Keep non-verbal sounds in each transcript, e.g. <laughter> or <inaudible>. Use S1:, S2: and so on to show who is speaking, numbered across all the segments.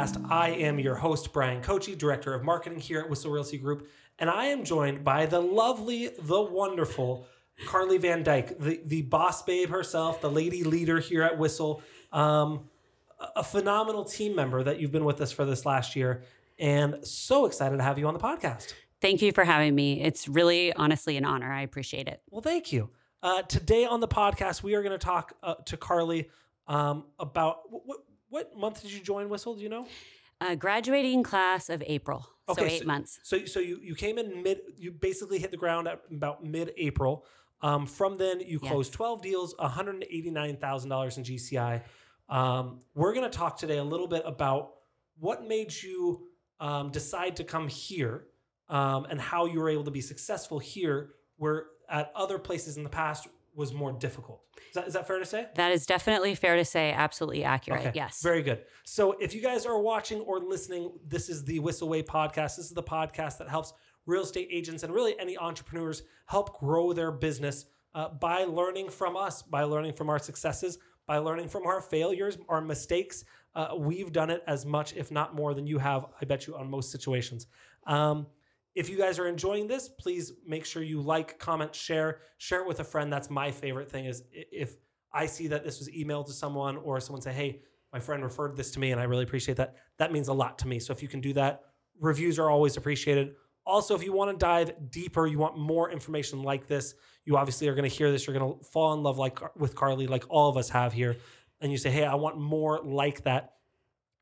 S1: podcast. I am your host, Bryan Koci, Director of Marketing here at Whissel Realty Group, and I am joined by the lovely, the wonderful Karlee Van Dyke, the, the boss babe herself, the lady leader here at Whissel, um, a phenomenal team member that you've been with us for this last year, and so excited to have you on the podcast.
S2: Thank you for having me. It's really, honestly, an honor. I appreciate it.
S1: Well, thank you. Uh, today on the podcast, we are going to talk uh, to Karlee um, about what, what month did you join Whissel? Do you know?
S2: Uh, graduating class of April, so eight
S1: so,
S2: months.
S1: So, so you you came in mid. You basically hit the ground at about mid April. Um, from then, you
S2: Yes.
S1: closed twelve deals, one hundred eighty nine thousand dollars in GCI. Um, we're going to talk today a little bit about what made you um, decide to come here um, and how you were able to be successful here, where at other places in the past was more difficult. Is that, is that fair to say?
S2: That is definitely fair to say. Absolutely accurate. Yes.
S1: Very good. So if you guys are watching or listening, this is the Whissel Way podcast. This is the podcast that helps real estate agents and really any entrepreneurs help grow their business uh, by learning from us, by learning from our successes, by learning from our failures, our mistakes. Uh, we've done it as much, if not more, than you have, I bet you, on most situations. Um, if you guys are enjoying this, please make sure you like, comment, share, share it with a friend. That's my favorite thing is if I see that this was emailed to someone or someone say, "Hey, my friend referred this to me and I really appreciate that." That means a lot to me. So if you can do that, reviews are always appreciated. Also, if you want to dive deeper, you want more information like this, you obviously are going to hear this, you're going to fall in love like with Karlee like all of us have here and you say, "Hey, I want more like that."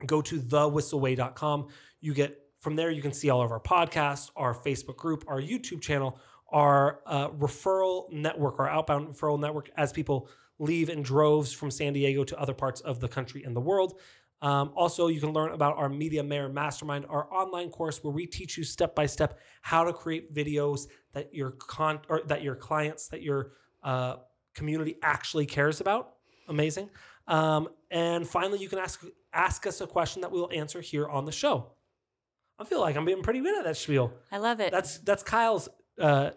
S1: Go to thewhisselway.com. You get from there you can see all of our podcasts, our Facebook group, our YouTube channel, our uh, referral network, our outbound referral network as people leave in droves from San Diego to other parts of the country and the world. Um, also, you can learn about our Media Mayor Mastermind, our online course where we teach you step by step how to create videos that your con or that your clients, that your uh, community actually cares about. Amazing. Um, and finally, you can ask ask us a question that we'll answer here on the show. I feel like I'm being pretty good at that spiel.
S2: I love it.
S1: That's that's Kyle's uh,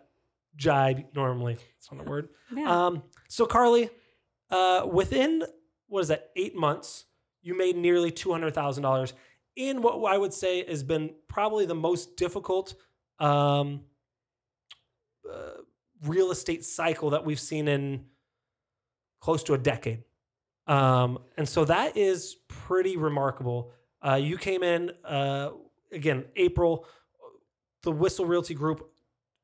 S1: jibe normally. It's not a word.
S2: yeah.
S1: Um, so Karlee, uh, within what is that? Eight months, you made nearly two hundred thousand dollars in what I would say has been probably the most difficult um, uh, real estate cycle that we've seen in close to a decade. Um, and so that is pretty remarkable. Uh, you came in uh, again April. The Whissel Realty Group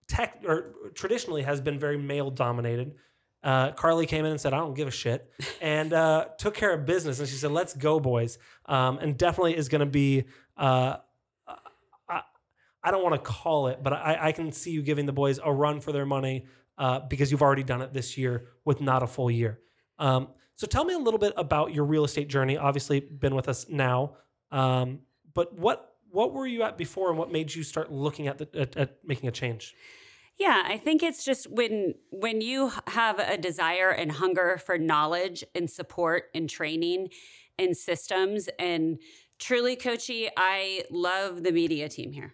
S1: tech or traditionally has been very male dominated. Uh, Karlee came in and said, "I don't give a shit," <laughs> and uh, took care of business. And she said, "Let's go, boys!" Um, and definitely is going to be. Uh, I, I don't want to call it, but I, I can see you giving the boys a run for their money uh, because you've already done it this year with not a full year. Um, so tell me a little bit about your real estate journey. Obviously, been with us now, um, but what what were you at before, and what made you start looking at, the, at, at making a change?
S2: Yeah, I think it's just when when you have a desire and hunger for knowledge and support and training and systems and truly coachy, I love the media team here.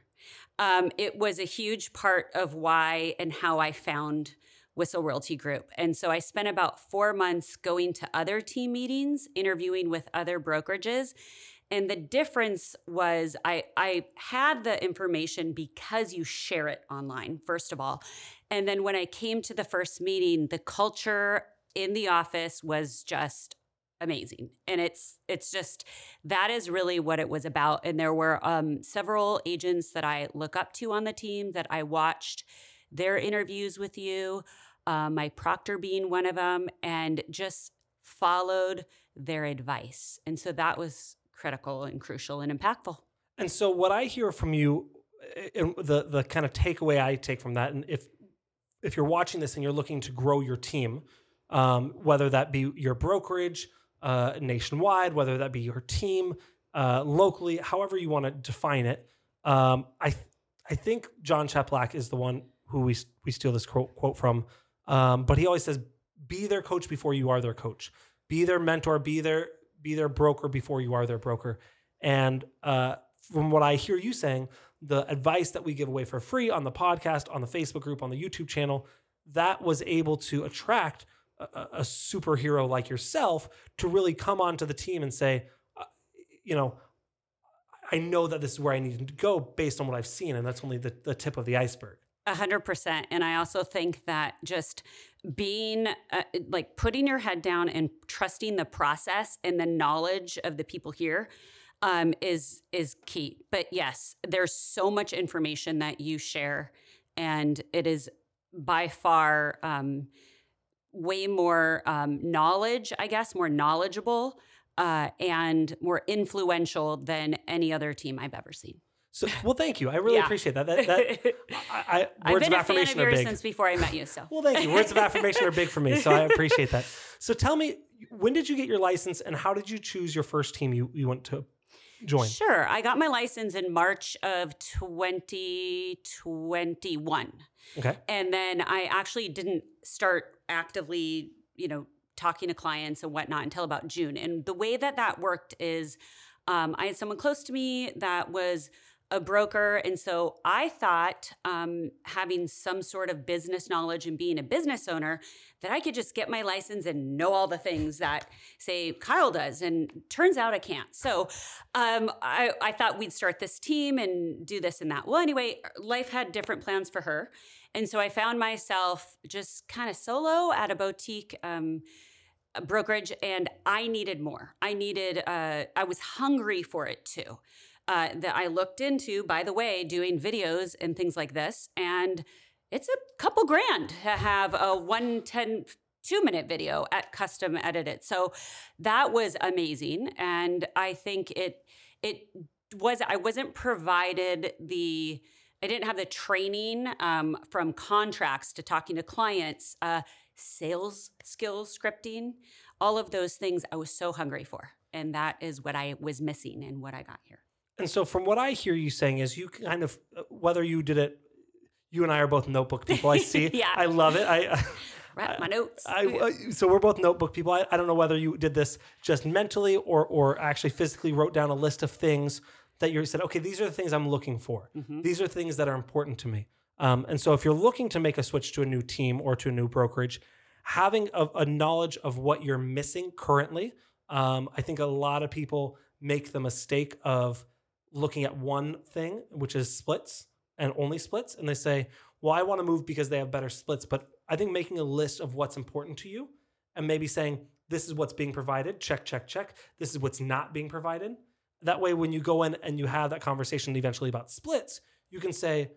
S2: Um, it was a huge part of why and how I found Whissel Realty Group. And so I spent about four months going to other team meetings, interviewing with other brokerages. And the difference was I, I had the information because you share it online, first of all. And then when I came to the first meeting, the culture in the office was just amazing. And it's it's just that is really what it was about. And there were um, several agents that i look up to on the team that i watched their interviews with you uh, my proctor being one of them and just followed their advice. And so that was critical and crucial and impactful
S1: And so, what I hear from you, eh, the the kind of takeaway I take from that, and if if you're watching this and you're looking to grow your team, um, whether that be your brokerage uh, nationwide, whether that be your team uh, locally, however you want to define it, um, I th- I think Jon Cheplak is the one who we we steal this quote, quote from, um, but he always says, "Be their coach before you are their coach. Be their mentor. Be their be their broker before you are their broker." And uh, from what I hear you saying, the advice that we give away for free on the podcast, on the Facebook group, on the YouTube channel, that was able to attract a, a- superhero like yourself to really come onto the team and say, uh, you know, I know that this is where I need to go based on what I've seen, and that's only the, the tip of the iceberg.
S2: A hundred percent. And I also think that just being uh, like putting your head down and trusting the process and the knowledge of the people here um, is is key. But yes, there's so much information that you share, and it is by far um, way more um, knowledge, I guess, more knowledgeable uh, and more influential than any other team I've ever seen.
S1: So, well, thank you. I really
S2: Yeah.
S1: appreciate that. That, that <laughs> I, I,
S2: I've
S1: words
S2: been
S1: of
S2: a fan of
S1: affirmation
S2: yours since before I met you. So
S1: Well, thank you. Words of affirmation are big for me, so I appreciate that. <laughs> So, tell me, when did you get your license, and how did you choose your first team you you went to join?
S2: Sure. I got my license in March of 2021.
S1: Okay.
S2: And then I actually didn't start actively, you know, talking to clients and whatnot until about June. And the way that that worked is um, I had someone close to me that was a broker. And so I thought um, having some sort of business knowledge and being a business owner, that I could just get my license and know all the things that, say, Kyle does. And turns out I can't. So um, I, I thought we'd start this team and do this and that. Well, anyway, life had different plans for her. And so I found myself just kind of solo at a boutique um, brokerage, and I needed more. I needed, uh, I was hungry for it too. Uh, that I looked into, by the way, doing videos and things like this. And it's a couple grand to have a one ten two minute video at custom edited. So that was amazing. And I think it, it was, I wasn't provided the, I didn't have the training um, from contracts to talking to clients, uh, sales skills, scripting, all of those things I was so hungry for. And that is what I was missing and what I got here.
S1: And so, from what I hear you saying, is you kind of whether you did it, you and I are both notebook people. I see. <laughs>
S2: Yeah.
S1: I love it. I. I <laughs>
S2: Wrap my notes.
S1: I, I- so we're both notebook people. I, I don't know whether you did this just mentally or or actually physically wrote down a list of things that you said, okay, these are the things I'm looking for. These are things that are important to me. Um, and so if you're looking to make a switch to a new team or to a new brokerage, having a, a knowledge of what you're missing currently, um, I think a lot of people make the mistake of looking at one thing, which is splits and only splits, and they say, well, I want to move because they have better splits. But I think making a list of what's important to you and maybe saying, this is what's being provided, check, check, check. This is what's not being provided. That way, when you go in and you have that conversation eventually about splits, you can say,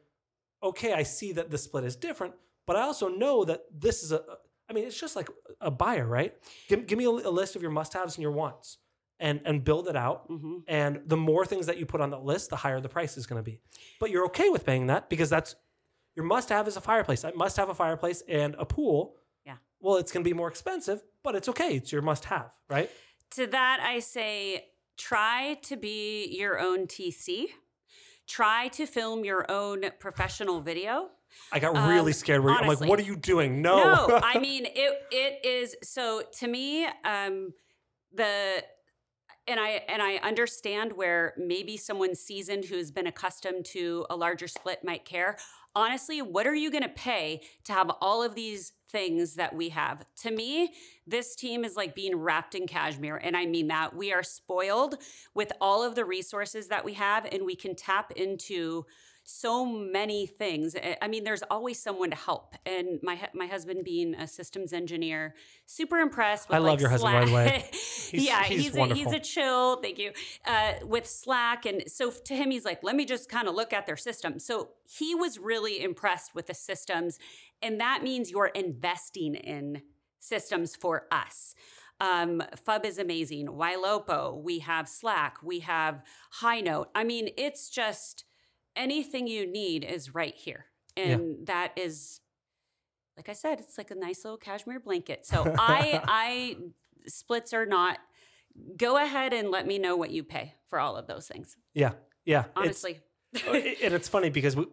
S1: okay, I see that the split is different, but I also know that this is a, I mean, it's just like a buyer, right? Give, give me a, a list of your must haves and your wants and, and build it out.
S2: hmm
S1: And the more things that you put on that list, the higher the price is going to be. But you're okay with paying that because that's your must have is a fireplace. I must have a fireplace and a pool.
S2: Yeah.
S1: Well, it's going to be more expensive, but it's okay. It's your must have, right?
S2: To that, I say try to be your own TC. Try to film your own professional video.
S1: I got
S2: Um,
S1: really scared. Where I'm like, what are you doing? No.
S2: No, I <laughs> mean it. It is so to me. Um, the and I and I understand where maybe someone seasoned who's been accustomed to a larger split might care. Honestly, what are you going to pay to have all of these things that we have? To me, this team is like being wrapped in cashmere, and I mean that. We are spoiled with all of the resources that we have, and we can tap into so many things. I- I mean, there's always someone to help. And my my husband being a systems engineer, super impressed with
S1: I love
S2: like,
S1: your husband, by the
S2: Slack.
S1: way. <laughs> He's-
S2: yeah,
S1: he's
S2: he's a, he's a chill. Thank you. Uh, with Slack, and so to him, he's like, let me just kind of look at their system. So he was really impressed with the systems, and that means you're investing in systems for us. Um, Fub is amazing. Ylopo, we have Slack, we have High Note. I mean, it's just anything you need is right here. And that is like I said, it's like a nice little cashmere blanket. So <laughs> I I splits or not go ahead and let me know what you pay for all of those things.
S1: yeah. Yeah. It's-
S2: Honestly.
S1: Oh, and it's funny because we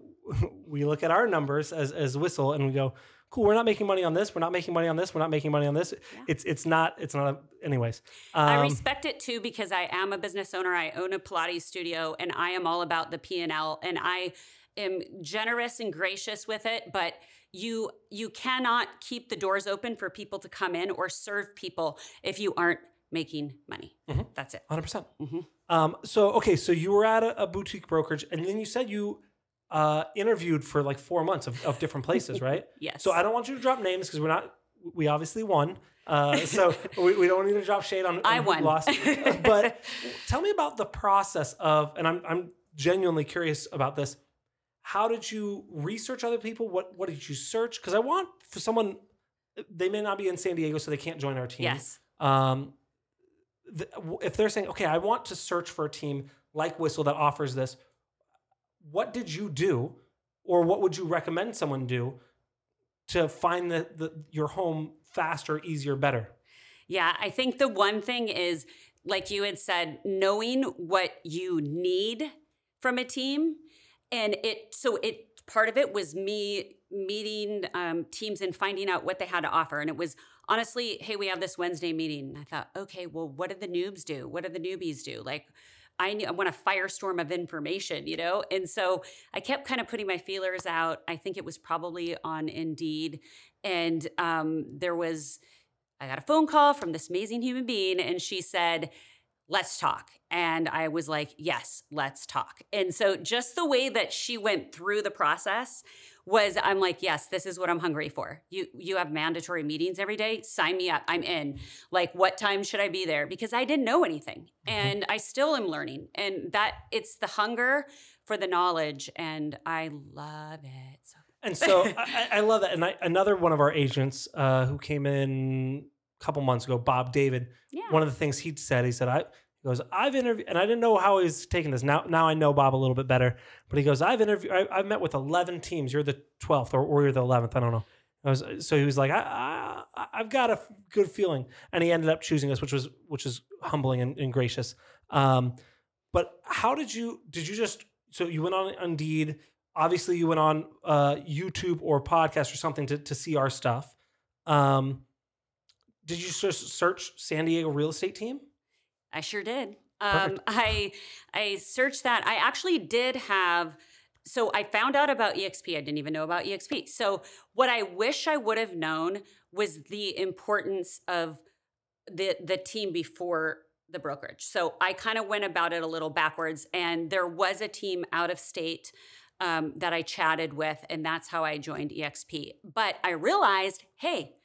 S1: we look at our numbers as as Whissel and we go cool we're not making money on this we're not making money on this we're not making money on this it's it's not it's not a, anyways
S2: I
S1: um,
S2: respect it too because I am a business owner. I own a Pilates studio and I am all about the P&L and I am generous and gracious with it, but you you cannot keep the doors open for people to come in or serve people if you aren't making money.
S1: Mhm.
S2: That's it.
S1: 100%
S2: Mhm.
S1: Um, so okay, so you were at a, a boutique brokerage, and then you said you uh, interviewed for like four months of, of different places, <laughs> right?
S2: Yes.
S1: So I don't want you to drop names because we're not. We obviously won. Uh, so <laughs> we, we don't need to drop shade on.
S2: I
S1: on who
S2: won.
S1: Lost. <laughs> but tell me about the process of, and I'm I'm genuinely curious about this. How did you research other people? What what did you search? Because I want for someone. They may not be in San Diego, so they can't join our team.
S2: Yes.
S1: Um, if they're saying, okay, I want to search for a team like Whissel that offers this, what did you do, or what would you recommend someone do to find the, the your home faster, easier, better?
S2: Yeah, I think the one thing is, like you had said, knowing what you need from a team. And it, so it, part of it was me meeting um, teams and finding out what they had to offer. And it was honestly, hey, we have this Wednesday meeting. And I thought, okay, well, what do the noobs do? What do the newbies do? Like, I, knew, I want a firestorm of information, you know? And so I kept kind of putting my feelers out. I think it was probably on Indeed. And um, there was, I got a phone call from this amazing human being, and she said, Let's talk. And I was like, Yes, let's talk. And so, just the way that she went through the process was I'm like, yes, this is what I'm hungry for. You you have mandatory meetings every day. Sign me up. I'm in. Like, what time should I be there? Because I didn't know anything, and I still am learning. And that it's the hunger for the knowledge, and I love it. So
S1: And so I, I love that. And I, another one of our agents uh, who came in couple months ago, Bob David,
S2: yeah,
S1: one of the things he said, he said, I he goes, I've interviewed, and I didn't know how he was taking this. Now, now I know Bob a little bit better. But he goes, I've interviewed, I, I've met with eleven teams. You're the twelfth, or, or you're the eleventh. I don't know. I was, so he was like, I, I, I've got a good feeling, and he ended up choosing us, which was, which is humbling and, and gracious. Um, but how did you? Did you just? So you went on Indeed. Obviously, you went on uh, YouTube or podcast or something to to see our stuff. Um, did you search San Diego real estate team?
S2: I sure did. Um, I I searched that. I actually did have. So I found out about EXP. I didn't even know about EXP. So what I wish I would have known was the importance of the the team before the brokerage. So I kind of went about it a little backwards, and there was a team out of state um, that I chatted with, and that's how I joined EXP. But I realized, hey,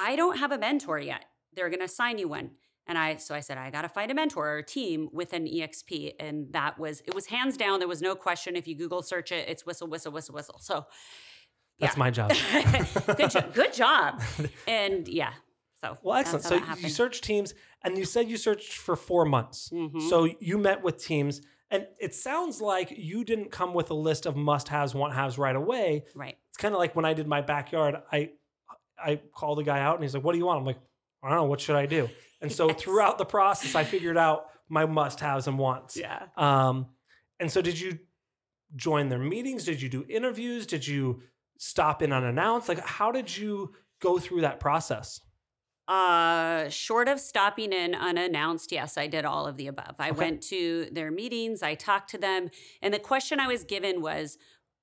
S2: I don't have a mentor yet. They're going to assign you one. And I, so I said, I got to find a mentor or a team with an EXP. And that was, it was hands down. There was no question. If you Google search it, it's Whissel, Whissel, Whissel, Whissel. So
S1: That's
S2: Yeah.
S1: my job. <laughs>
S2: good, jo- good job. <laughs> And yeah, so.
S1: Well, excellent.
S2: that's
S1: So
S2: that
S1: you
S2: happened.
S1: searched teams, and you said you searched for four months.
S2: Mhm.
S1: So you met with teams, and it sounds like you didn't come with a list of must-haves, want-haves right away.
S2: right.
S1: It's kind of like when I did my backyard. I I called the guy out, and he's like, "What do you want?" I'm like, "I don't know. What should I do?" And so <laughs>
S2: Yes.
S1: throughout the process, I figured out my must-haves and wants.
S2: Yeah.
S1: Um, and so did you join their meetings? Did you do interviews? Did you stop in unannounced? Like, how did you go through that process?
S2: Uh, short of stopping in unannounced, yes, I did all of the above. I
S1: Okay.
S2: went to their meetings, I talked to them, and the question I was given was,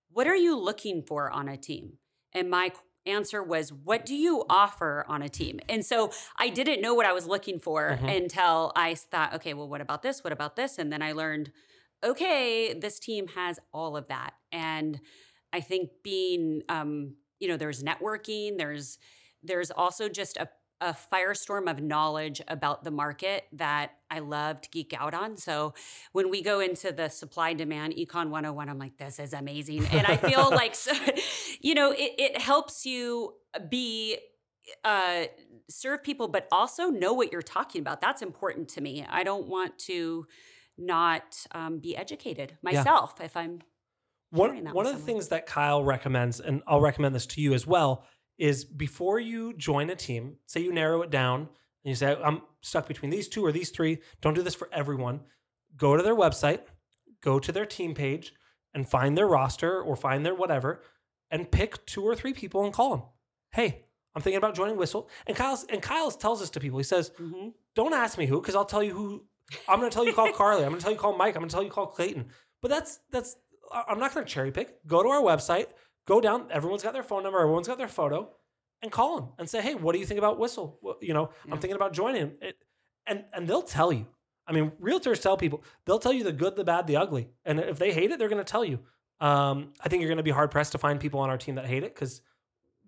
S2: What are you looking for on a team? And my answer was, What do you offer on a team? And so I didn't know what I was looking for
S1: Mhm.
S2: until I thought, Okay, well, what about this? What about this? And then I learned, okay, this team has all of that. And I think being, um, you know, there's networking, there's, there's also just a a firestorm of knowledge about the market that I love to geek out on. So when we go into the supply demand econ 101, I'm like, this is amazing. And I feel <laughs> like, <laughs> so, you know, it, it helps you be, uh, serve people, but also know what you're talking about. That's important to me. I don't want to not um, be educated myself if I'm
S1: One, one of the things that Kyle recommends, and I'll recommend this to you as well, is before you join a team, say you narrow it down and you say, I'm stuck between these two or these three. Don't do this for everyone. Go to their website, go to their team page, and find their roster or find their whatever, and pick two or three people and call them. Hey, I'm thinking about joining Whissel. And Kyle's and Kyle's tells this to people. He says,
S2: Mhm.
S1: don't ask me who, because I'll tell you who. I'm going to tell you call Karlee. I'm going to tell you call Mike. I'm going to tell you call Clayton. But that's that's. I'm not going to cherry pick. Go to our website. Go down. Everyone's got their phone number. Everyone's got their photo, and call them and say, "Hey, what do you think about Whissel? Well, you know,
S2: Yeah.
S1: I'm thinking about joining." It, and and they'll tell you. I mean, realtors tell people they'll tell you the good, the bad, the ugly, and if they hate it, they're going to tell you. Um, I think you're going to be hard pressed to find people on our team that hate it because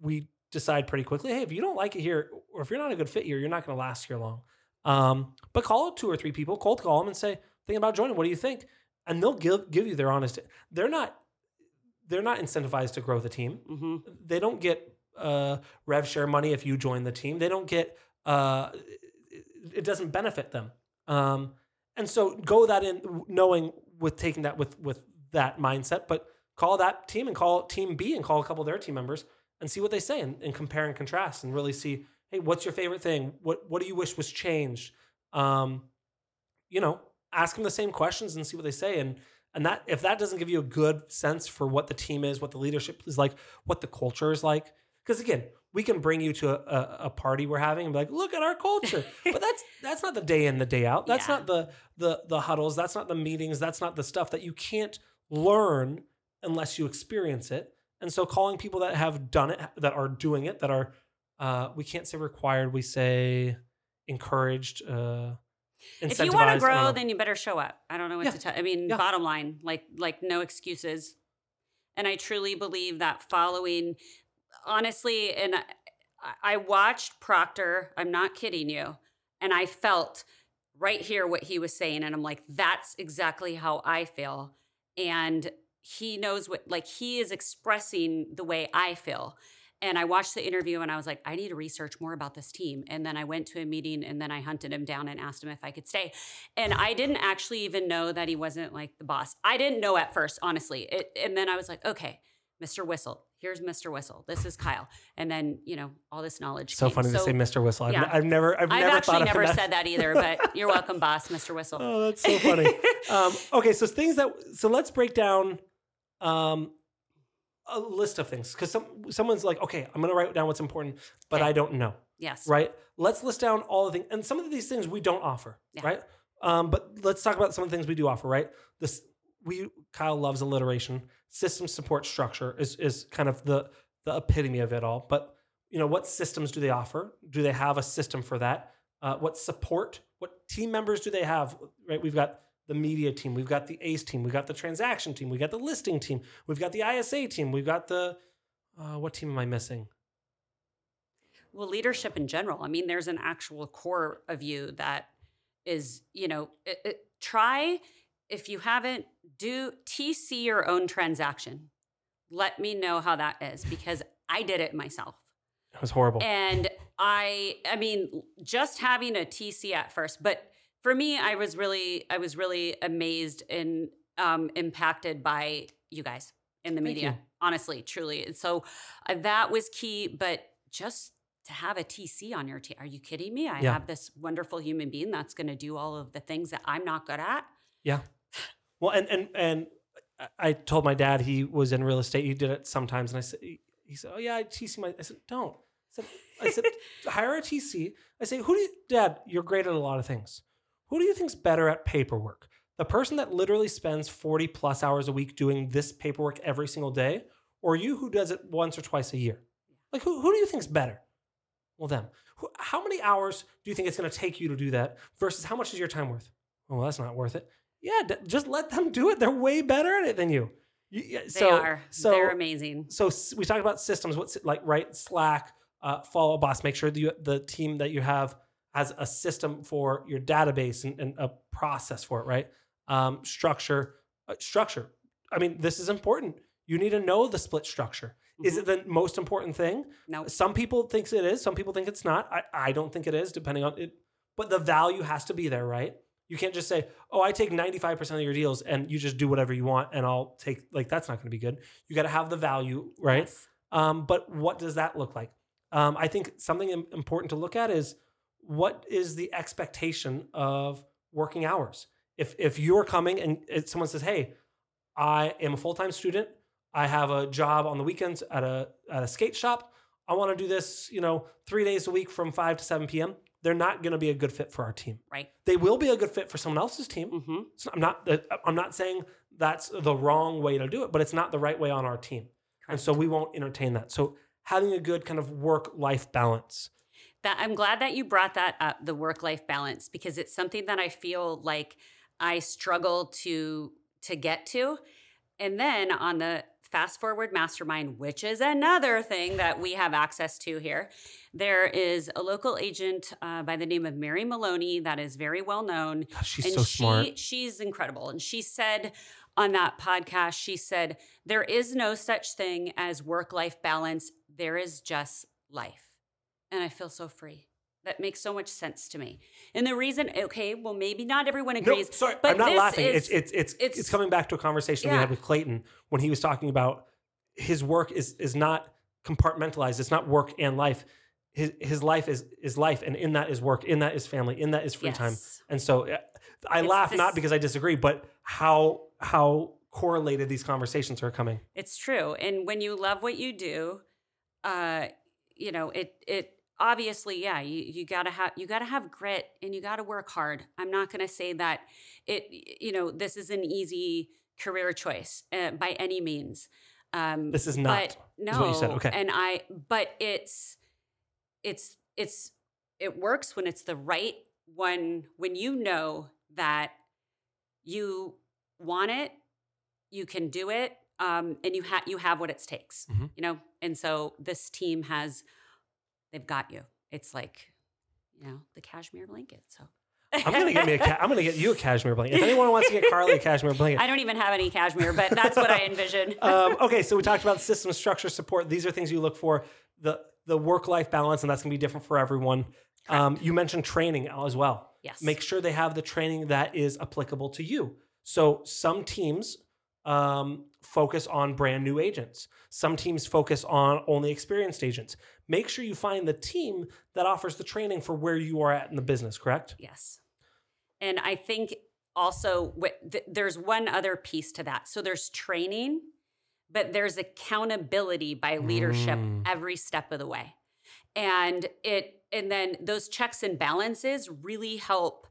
S1: we decide pretty quickly, hey, if you don't like it here, or if you're not a good fit here, you're not going to last here long. Um, but call two or three people, cold call them, and say, thinking about joining. What do you think? And they'll give give you their honest. They're not they're not incentivized to grow the team.
S2: hmm
S1: They don't get uh, rev share money if you join the team. They don't get uh, it, it doesn't benefit them. Um, and so go that in knowing with taking that with with that mindset, but call that team and call team B and call a couple of their team members and see what they say and, and compare and contrast and really see, hey, what's your favorite thing? What what do you wish was changed? Um, you know, ask them the same questions and see what they say. And and that if that doesn't give you a good sense for what the team is, what the leadership is like, what the culture is like, because again, we can bring you to a, a, a party we're having and be like, look at our culture. <laughs> but that's that's not the day in, the day out. That's
S2: Yeah.
S1: not the the the huddles. That's not the meetings. That's not the stuff that you can't learn unless you experience it. And so calling people that have done it, that are doing it, that are uh, we can't say required, we say encouraged, uh,
S2: If you want to grow, then you better show up. I don't know what
S1: Yeah.
S2: to tell. I mean,
S1: Yeah.
S2: bottom line, like like no excuses. And I truly believe that following, honestly, and I, I watched Proctor. I'm not kidding you, and I felt right here what he was saying, and I'm like, that's exactly how I feel. And he knows what, like, he is expressing the way I feel. And I watched the interview and I was like, I need to research more about this team. And then I went to a meeting and then I hunted him down and asked him if I could stay. And I didn't actually even know that he wasn't like the boss. I didn't know at first, honestly. It, and then I was like, okay, Mr. Whissel. Here's Mr. Whissel. This is Kyle. And then, you know, all this knowledge.
S1: so
S2: came.
S1: funny to say Mr. Whissel. I've,
S2: yeah.
S1: n- I've never, I've,
S2: I've
S1: never
S2: actually
S1: thought of
S2: never
S1: that.
S2: said that either, but <laughs> you're welcome, boss, Mr. Whissel.
S1: Oh, that's so funny. <laughs> um, okay, so things that so let's break down um, a list of things because some someone's like, okay, I'm gonna write down what's important, but
S2: Okay.
S1: I don't know,
S2: yes.
S1: right? Let's list down all the things, and some of these things we don't offer,
S2: Yeah.
S1: right? Um, but let's talk about some of the things we do offer, right? This we Kyle loves alliteration. System support structure is is kind of the the epitome of it all. But you know, what systems do they offer? Do they have a system for that? Uh, what support? What team members do they have? Right, we've got the media team, we've got the ACE team, we've got the transaction team, we've got the listing team, we've got the ISA team, we've got the uh, what team am I missing?
S2: Well, leadership in general. I mean, there's an actual core of you that is, you know, it, it, try if you haven't do TC your own transaction. Let me know how that is because I did it myself.
S1: It was horrible.
S2: And I I mean just having a TC at first, but for me I was really I was really amazed and um impacted by you guys in the
S1: Thank
S2: media.
S1: you.
S2: Honestly, truly. And so uh, that was key, but just to have a TC on your team. Are you kidding me? I
S1: Yeah.
S2: have this wonderful human being that's going to do all of the things that I'm not good at. Yeah.
S1: Well, and and and I- told my dad he was in real estate. He did it sometimes, and I said, he, he said, "Oh yeah, I TC my." I said, "Don't." I said, I said, <laughs> hire a TC. I say, who do you, Dad? You're great at a lot of things. Who do you think's better at paperwork? The person that literally spends 40 plus hours a week doing this paperwork every single day, or you who does it once or twice a year? Like, who, who do you think's better? Well, them. Who, how many hours do you think it's going to take you to do that versus how much is your time worth? Well, that's not worth it. Yeah, d- just let them do it. They're way better at it than you. You- yeah,
S2: They
S1: so,
S2: are.
S1: So,
S2: They're amazing.
S1: so we talked about systems. What's it like? Right, Slack, uh, follow boss. Make sure that you, the team that you have has a system for your database and, and a process for it. Right, um, structure, uh, structure. I mean, this is important. You need to know the split structure. Is it the most important thing?
S2: No.
S1: Some people thinks it is. Some people think it's not. I, I don't think it is, depending on it. But the value has to be there, right? You can't just say, "Oh, I take ninety five percent of your deals," and you just do whatever you want, and I'll take like that's not going to be good. You got to have the value, right?
S2: Yes.
S1: Um, but what does that look like? Um, I think something important to look at is what is the expectation of working hours. If if you're coming and someone says, "Hey, I am a full time student. I have a job on the weekends at a at a skate shop. I want to do this, you know, three days a week from five to seven p.m." They're not going to be a good fit for our team.
S2: Right.
S1: They will be a good fit for someone else's team.
S2: Mm-hmm.
S1: So I'm not I'm not saying that's the wrong way to do it, but it's not the right way on our team. And so we won't entertain that. So having a good kind of work life balance.
S2: That I'm glad that you brought that up, the work life balance, because it's something that I feel like I struggle to to get to. And then on the fast forward mastermind, which is another thing that we have access to here, there is a local agent uh, by the name of Mary Maloney that is very well known.
S1: God, she's
S2: and
S1: so
S2: she,
S1: smart.
S2: She's incredible. And she said on that podcast, she said, There is no such thing as work life balance, there is just life. And I feel so free. That makes so much sense to me. And the reason, okay, well, maybe not everyone agrees.
S1: No, sorry,
S2: but
S1: I'm not laughing.
S2: is-
S1: it's, it's it's it's coming back to a conversation we had with Clayton when he was talking about his work is is not compartmentalized. It's not work and life. His his life is is life, and in that is work. In that is family. In that is free time.
S2: Yes.
S1: And so uh, I
S2: It's
S1: laugh
S2: this-
S1: not because I disagree, but how how correlated these conversations are coming.
S2: It's true. And when you love what you do, uh, you know, it it obviously, yeah, you, you gotta have you gotta have grit and you gotta work hard. I'm not gonna say that it you know, this is an easy career choice uh, by any means. Um
S1: This is not.
S2: but no
S1: is what you said. Okay.
S2: and I but it's it's it's it works when it's the right one when you know that you want it, you can do it, um, and you have you have what it takes.
S1: Mhm.
S2: You know, and so this team has they've got you. It's like you know the cashmere blanket. So
S1: I'm gonna get me a. Ca- I'm gonna get you a cashmere blanket. If anyone wants to get Karlee a cashmere blanket, <laughs>
S2: I don't even have any cashmere, but that's what I envision. <laughs>
S1: um, okay, so we talked about system structure support. These are things you look for. The the work life balance, and that's gonna be different for everyone. Um, you mentioned training as well.
S2: yes.
S1: Make sure they have the training that is applicable to you. So some teams um, focus on brand new agents. Some teams focus on only experienced agents. Make sure you find the team that offers the training for where you are at in the business. Correct?
S2: Yes. And I think also th- there's one other piece to that. So there's training, but there's accountability by leadership
S1: Mm.
S2: every step of the way. And it and then those checks and balances really help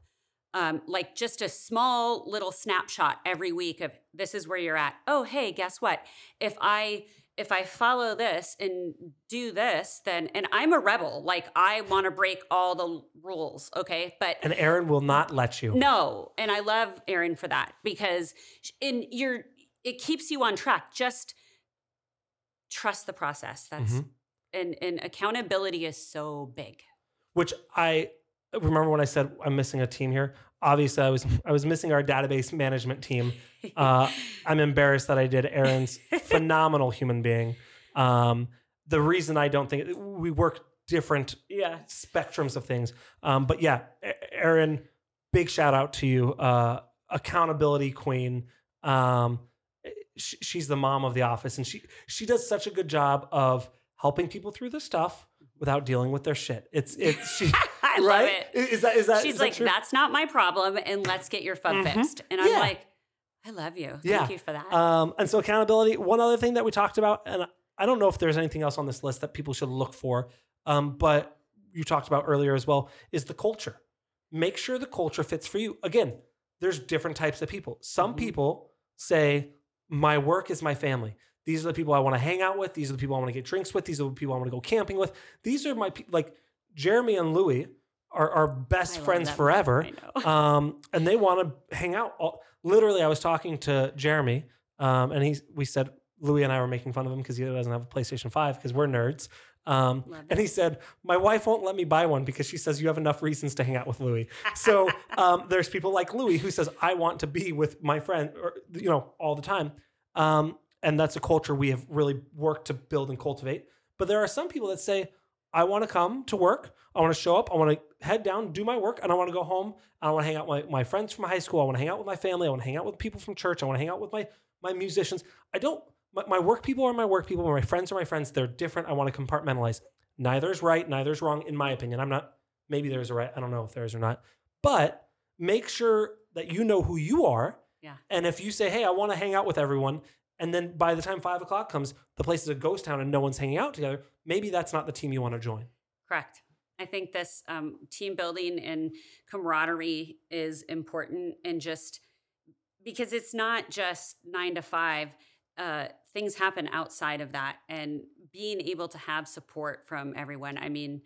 S2: um, like just a small little snapshot every week of this is where you're at. Oh, hey, guess what? If I if I follow this and do this, then and I'm a rebel. Like I want to break all the rules, okay? But
S1: And Aaron will not let you.
S2: no, and I love Aaron for that because in your it keeps you on track. Just trust the process. That's
S1: Mhm.
S2: and and accountability is so big.
S1: which I remember when I said I'm missing a team here. Obviously, I was I was missing our database management team. <laughs> Uh, I'm embarrassed that I did. Aaron's <laughs> phenomenal human being. Um, the reason I don't think we work different
S2: yeah.
S1: spectrums of things, um, but yeah, Aaron, big shout out to you, uh, accountability queen. Um, sh- she's the mom of the office, and she she does such a good job of helping people through the stuff without dealing with their shit. It's it's she. <laughs>
S2: I love
S1: right?
S2: it.
S1: Is that is that?
S2: She's
S1: is
S2: like,
S1: true?
S2: that's not my problem, and let's get your fun
S1: Mhm.
S2: fixed. And I'm
S1: Yeah.
S2: like, I love you. Thank you for that.
S1: Um, and so accountability. One other thing that we talked about, and I don't know if there's anything else on this list that people should look for, um, but you talked about earlier as well, is the culture. Make sure the culture fits for you. Again, there's different types of people. Some
S2: Mhm.
S1: people say, "My work is my family." These are the people I want to hang out with. These are the people I want to get drinks with. These are the people I want to go camping with. These are my pe- like Jeremy and Louie are, are best
S2: I
S1: friends forever <laughs> um, and they want to hang out. All, literally, I was talking to Jeremy, um, and he we said Louis and I were making fun of him because he doesn't have a PlayStation Five because we're nerds. Um, and he said, "My wife won't let me buy one because she says you have enough reasons to hang out with Louis." So <laughs> um, there's people like Louis who says, "I want to be with my friend," or you know, all the time. Um, and that's a culture we have really worked to build and cultivate. But there are some people that say, I want to come to work. I want to show up. I want to head down, do my work, and I want to go home. I want to hang out with my, my friends from high school. I want to hang out with my family. I want to hang out with people from church. I want to hang out with my my musicians. I don't. My, my work people are my work people. My friends are my friends. They're different. I want to compartmentalize. Neither is right. Neither is wrong, in my opinion. I'm not. Maybe there's a right. I don't know if there is or not. But make sure that you know who you are.
S2: Yeah.
S1: And if you say, "Hey, I want to hang out with everyone," and then by the time five o'clock comes, the place is a ghost town and no one's hanging out together, maybe that's not the team you want to join.
S2: Correct. I think this um, team building and camaraderie is important, and just because it's not just nine to five, uh, things happen outside of that, and being able to have support from everyone. I mean,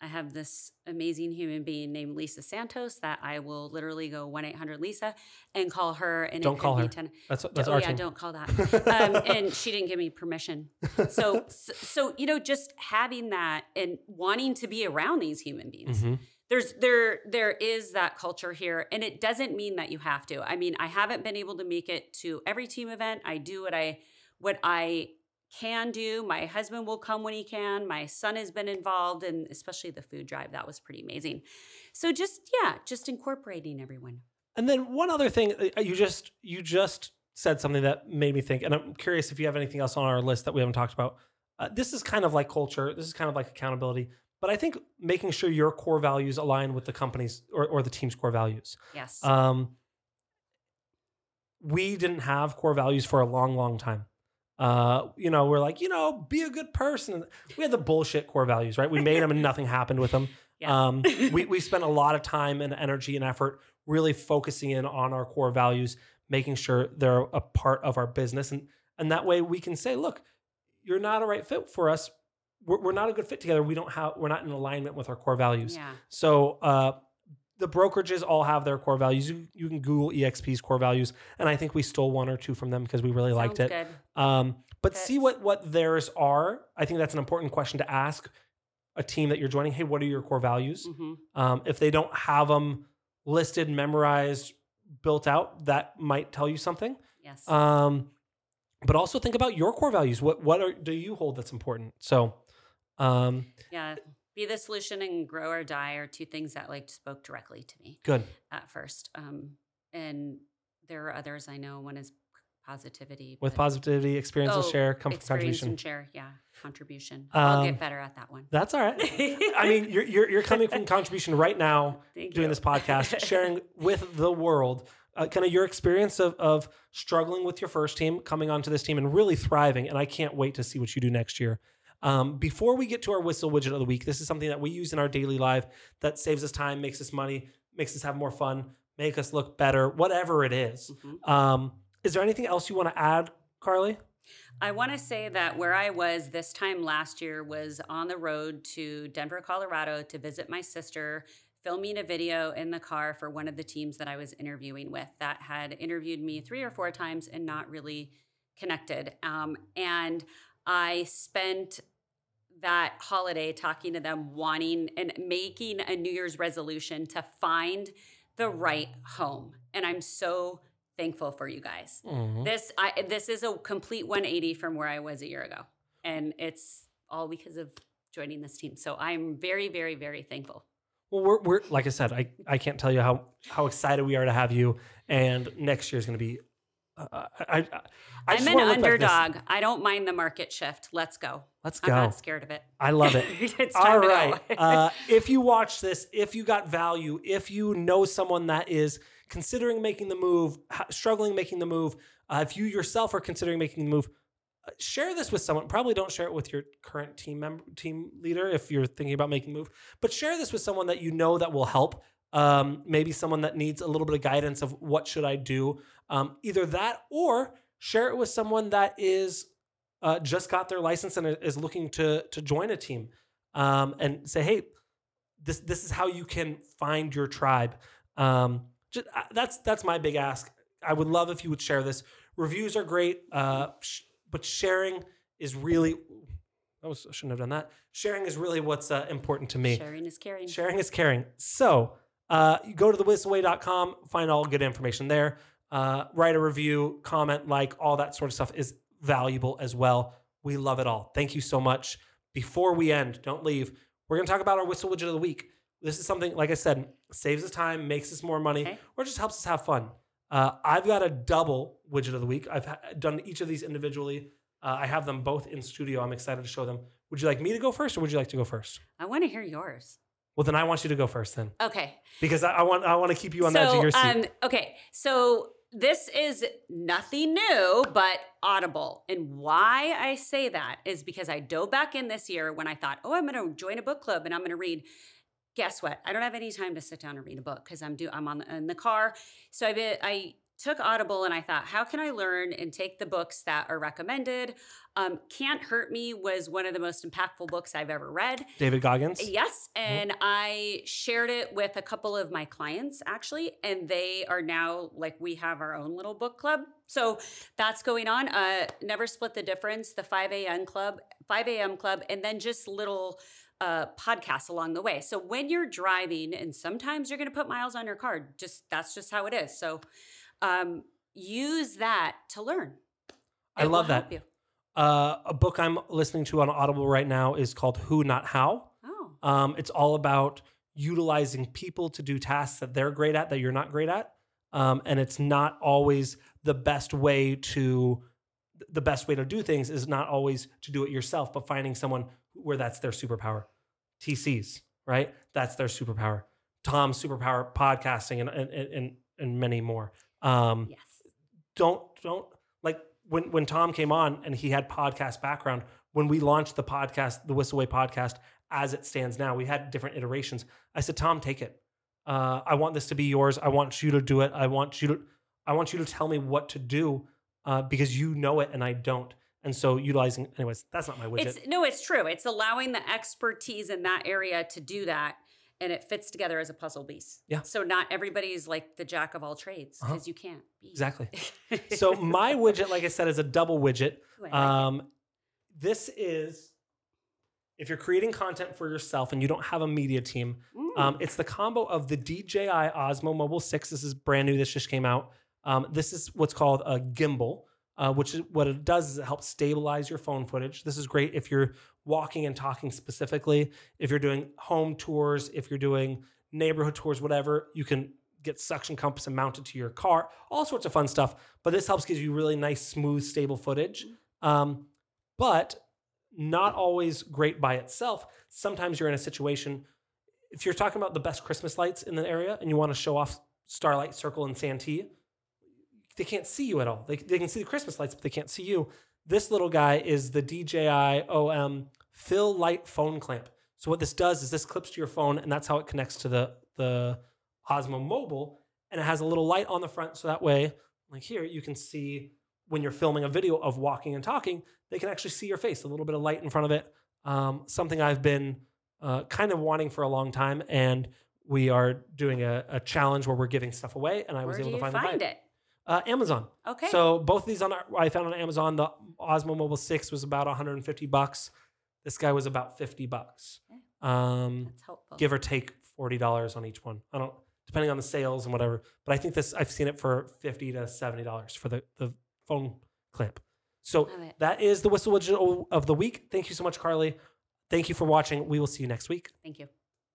S2: I have this amazing human being named Lisa Santos that I will literally go 1 800 Lisa and call her. And
S1: Don't call her.
S2: 10,
S1: That's that's
S2: oh,
S1: our
S2: yeah,
S1: team.
S2: don't call that. <laughs> um, and she didn't give me permission. So, <laughs> so, so, you know, just having that and wanting to be around these human beings.
S1: Mhm.
S2: There's there there is that culture here, and it doesn't mean that you have to. I mean, I haven't been able to make it to every team event. I do what I what I can do. My husband will come when he can. My son has been involved, and especially the food drive that was pretty amazing. So just yeah, just incorporating everyone.
S1: And then one other thing, uh, you just you just said something that made me think, and I'm curious if you have anything else on our list that we haven't talked about. Uh, this is kind of like culture. This is kind of like accountability. But I think making sure your core values align with the company's or, or the team's core values.
S2: Yes.
S1: Um, we didn't have core values for a long, long time. Uh, you know, we're like, you know, be a good person. We had the bullshit core values, right? We made them and nothing happened with them. <laughs>
S2: Yeah.
S1: Um, we <laughs> we spent a lot of time and energy and effort really focusing in on our core values, making sure they're a part of our business, and and that way we can say, look, you're not a right fit for us. We're, we're not a good fit together. We don't have. We're not in alignment with our core values.
S2: yeah.
S1: So uh, the brokerages all have their core values. You, you can Google EXP's core values, and I think we stole one or two from them because we really liked it.
S2: Good.
S1: Um, but see what what theirs are. I think that's an important question to ask a team that you're joining. Hey, what are your core values?
S2: hmm
S1: Um, if they don't have them listed, memorized, built out, that might tell you something.
S2: Yes.
S1: Um, but also think about your core values. What what are, do you hold that's important? So, um,
S2: yeah. Be the solution and grow or die are two things that like spoke directly to me.
S1: good.
S2: at first. Um, and there are others I know. One is positivity.
S1: With
S2: but
S1: positivity, experience and
S2: Oh,
S1: share, comfort,
S2: experience
S1: contribution.
S2: and share. Yeah, contribution. I'll
S1: Um,
S2: get better at that one.
S1: That's all right. I mean, you're, you're you're coming from contribution right now, <laughs>
S2: Thank
S1: doing
S2: you.
S1: this podcast, <laughs> sharing with the world, uh, kind of your experience of of struggling with your first team, coming onto this team, and really thriving. And I can't wait to see what you do next year. Um, before we get to our Whissel widget of the week, this is something that we use in our daily life that saves us time, makes us money, makes us have more fun, make us look better, whatever it is.
S2: Mhm.
S1: Um, is there anything else you want to add, Karlee?
S2: I want to say that where I was this time last year was on the road to Denver, Colorado to visit my sister, filming a video in the car for one of the teams that I was interviewing with that had interviewed me three or four times and not really connected. Um, and I spent that holiday talking to them, wanting and making a New Year's resolution to find the right home. And I'm so thankful for you guys.
S1: Mhm.
S2: This I this is a complete 180 from where I was a year ago. And it's all because of joining this team. So I'm very, very, very thankful.
S1: Well, we're, we're like I said, I, I can't tell you how how excited we are to have you. And next year is going to be. Uh, I, I, I
S2: I'm an
S1: wanna look back this-
S2: underdog. I don't mind the market shift. Let's go.
S1: Let's go.
S2: I'm not scared of it.
S1: I love it. <laughs>
S2: it's
S1: All
S2: time to
S1: right.
S2: go.
S1: uh, <laughs> if you watch this, if you got value, if you know someone that is considering making the move, struggling making the move, uh, if you yourself are considering making the move, uh, share this with someone. Probably don't share it with your current team member, team leader if you're thinking about making the move, but share this with someone that you know that will help. Um, maybe someone that needs a little bit of guidance of what should I do. Um, either that or share it with someone that is uh, just got their license and is looking to to join a team um, and say, hey, this this is how you can find your tribe. Um, just, uh, that's that's my big ask. I would love if you would share this. Reviews are great, uh, sh- but sharing is really. I, was, I shouldn't have done that. Sharing is really what's uh, important to me.
S2: Sharing is caring.
S1: Sharing is caring. So uh, you go to thewhistleaway.com, find all good information there. Uh, write a review, comment, like, all that sort of stuff is valuable as well. We love it all. Thank you so much. Before we end, don't leave. We're going to talk about our Whissel widget of the week. This is something, like I said, saves us time, makes us more money,
S2: Okay.
S1: or just helps us have fun. Uh, I've got a double widget of the week. I've ha- done each of these individually. Uh, I have them both in studio. I'm excited to show them. Would you like me to go first, or would you like to go first?
S2: I want to hear yours.
S1: Well, then I want you to go first, then,
S2: Okay.
S1: because I, I want I want to keep you on the edge
S2: so,
S1: of your seat.
S2: Um, okay. So this is nothing new, but Audible. And why I say that is because I dove back in this year when I thought, oh, I'm going to join a book club and I'm going to read. Guess what? I don't have any time to sit down and read a book because I'm do I'm on in the car. So I be, I took Audible and I thought, how can I learn and take the books that are recommended? Um, Can't Hurt Me was one of the most impactful books I've ever read.
S1: David Goggins.
S2: Yes, and I shared it with a couple of my clients actually, and they are now like we have our own little book club. So that's going on. Uh, Never Split the Difference, the 5 a.m. club, 5 a.m. club, and then just little uh, podcasts along the way. So when you're driving, and sometimes you're going to put miles on your car, just that's just how it is. So um, use that to learn.
S1: I
S2: It will
S1: love that. Uh, a book I'm listening to on Audible right now is called Who Not How.
S2: Oh,
S1: Um, it's all about utilizing people to do tasks that they're great at that you're not great at. Um, and it's not always the best way to the best way to do things is not always to do it yourself, but finding someone where that's their superpower. TCs, right? That's their superpower. Tom's superpower, podcasting, and and and, and many more. Um,
S2: yes.
S1: don't don't like when when Tom came on and he had podcast background. When we launched the podcast, the Whissel Way podcast, as it stands now, we had different iterations. I said, Tom, take it. Uh, I want this to be yours. I want you to do it. I want you to I want you to tell me what to do uh, because you know it and I don't. And so utilizing, anyways, that's not my widget.
S2: It's no, it's true. It's allowing the expertise in that area to do that, and it fits together as a puzzle piece.
S1: Yeah.
S2: So not everybody's like the jack of all trades because
S1: Uh-huh.
S2: you can't be
S1: exactly. <laughs> so my widget, like I said, is a double widget.
S2: Ooh, I like.
S1: Um, this is if you're creating content for yourself and you don't have a media team,
S2: Mm.
S1: um, it's the combo of the DJI Osmo Mobile 6. This is brand new. This just came out. Um, this is what's called a gimbal, uh, which is what it does is it helps stabilize your phone footage. This is great if you're walking and talking specifically. If you're doing home tours, if you're doing neighborhood tours, whatever, you can get suction cups and mount it to your car. All sorts of fun stuff. But this helps give you really nice, smooth, stable footage. Um, but not always great by itself. Sometimes you're in a situation, if you're talking about the best Christmas lights in the area and you want to show off Starlight Circle and Santee, they can't see you at all. They, they can see the Christmas lights, but they can't see you. This little guy is the DJI OM Fill Light Phone Clamp. So what this does is this clips to your phone, and that's how it connects to the the Osmo Mobile, and it has a little light on the front, so that way, like here, you can see when you're filming a video of walking and talking, they can actually see your face, a little bit of light in front of it. Um, something I've been uh, kind of wanting for a long time, and we are doing a, a challenge where we're giving stuff away, and I was
S2: Where do
S1: able to find,
S2: find, it?
S1: Uh, Amazon.
S2: Okay.
S1: So both of these on I found on Amazon. The Osmo Mobile Six was about 150 bucks. This guy was about 50 bucks, um,
S2: That's helpful.
S1: give or take 40 dollars on each one. I don't, depending on the sales and whatever. But I think this I've seen it for 50 to 70 dollars for the the phone clamp. So that is the Whissel widget of the week. Thank you so much, Karlee. Thank you for watching. We will see you next week.
S2: Thank you.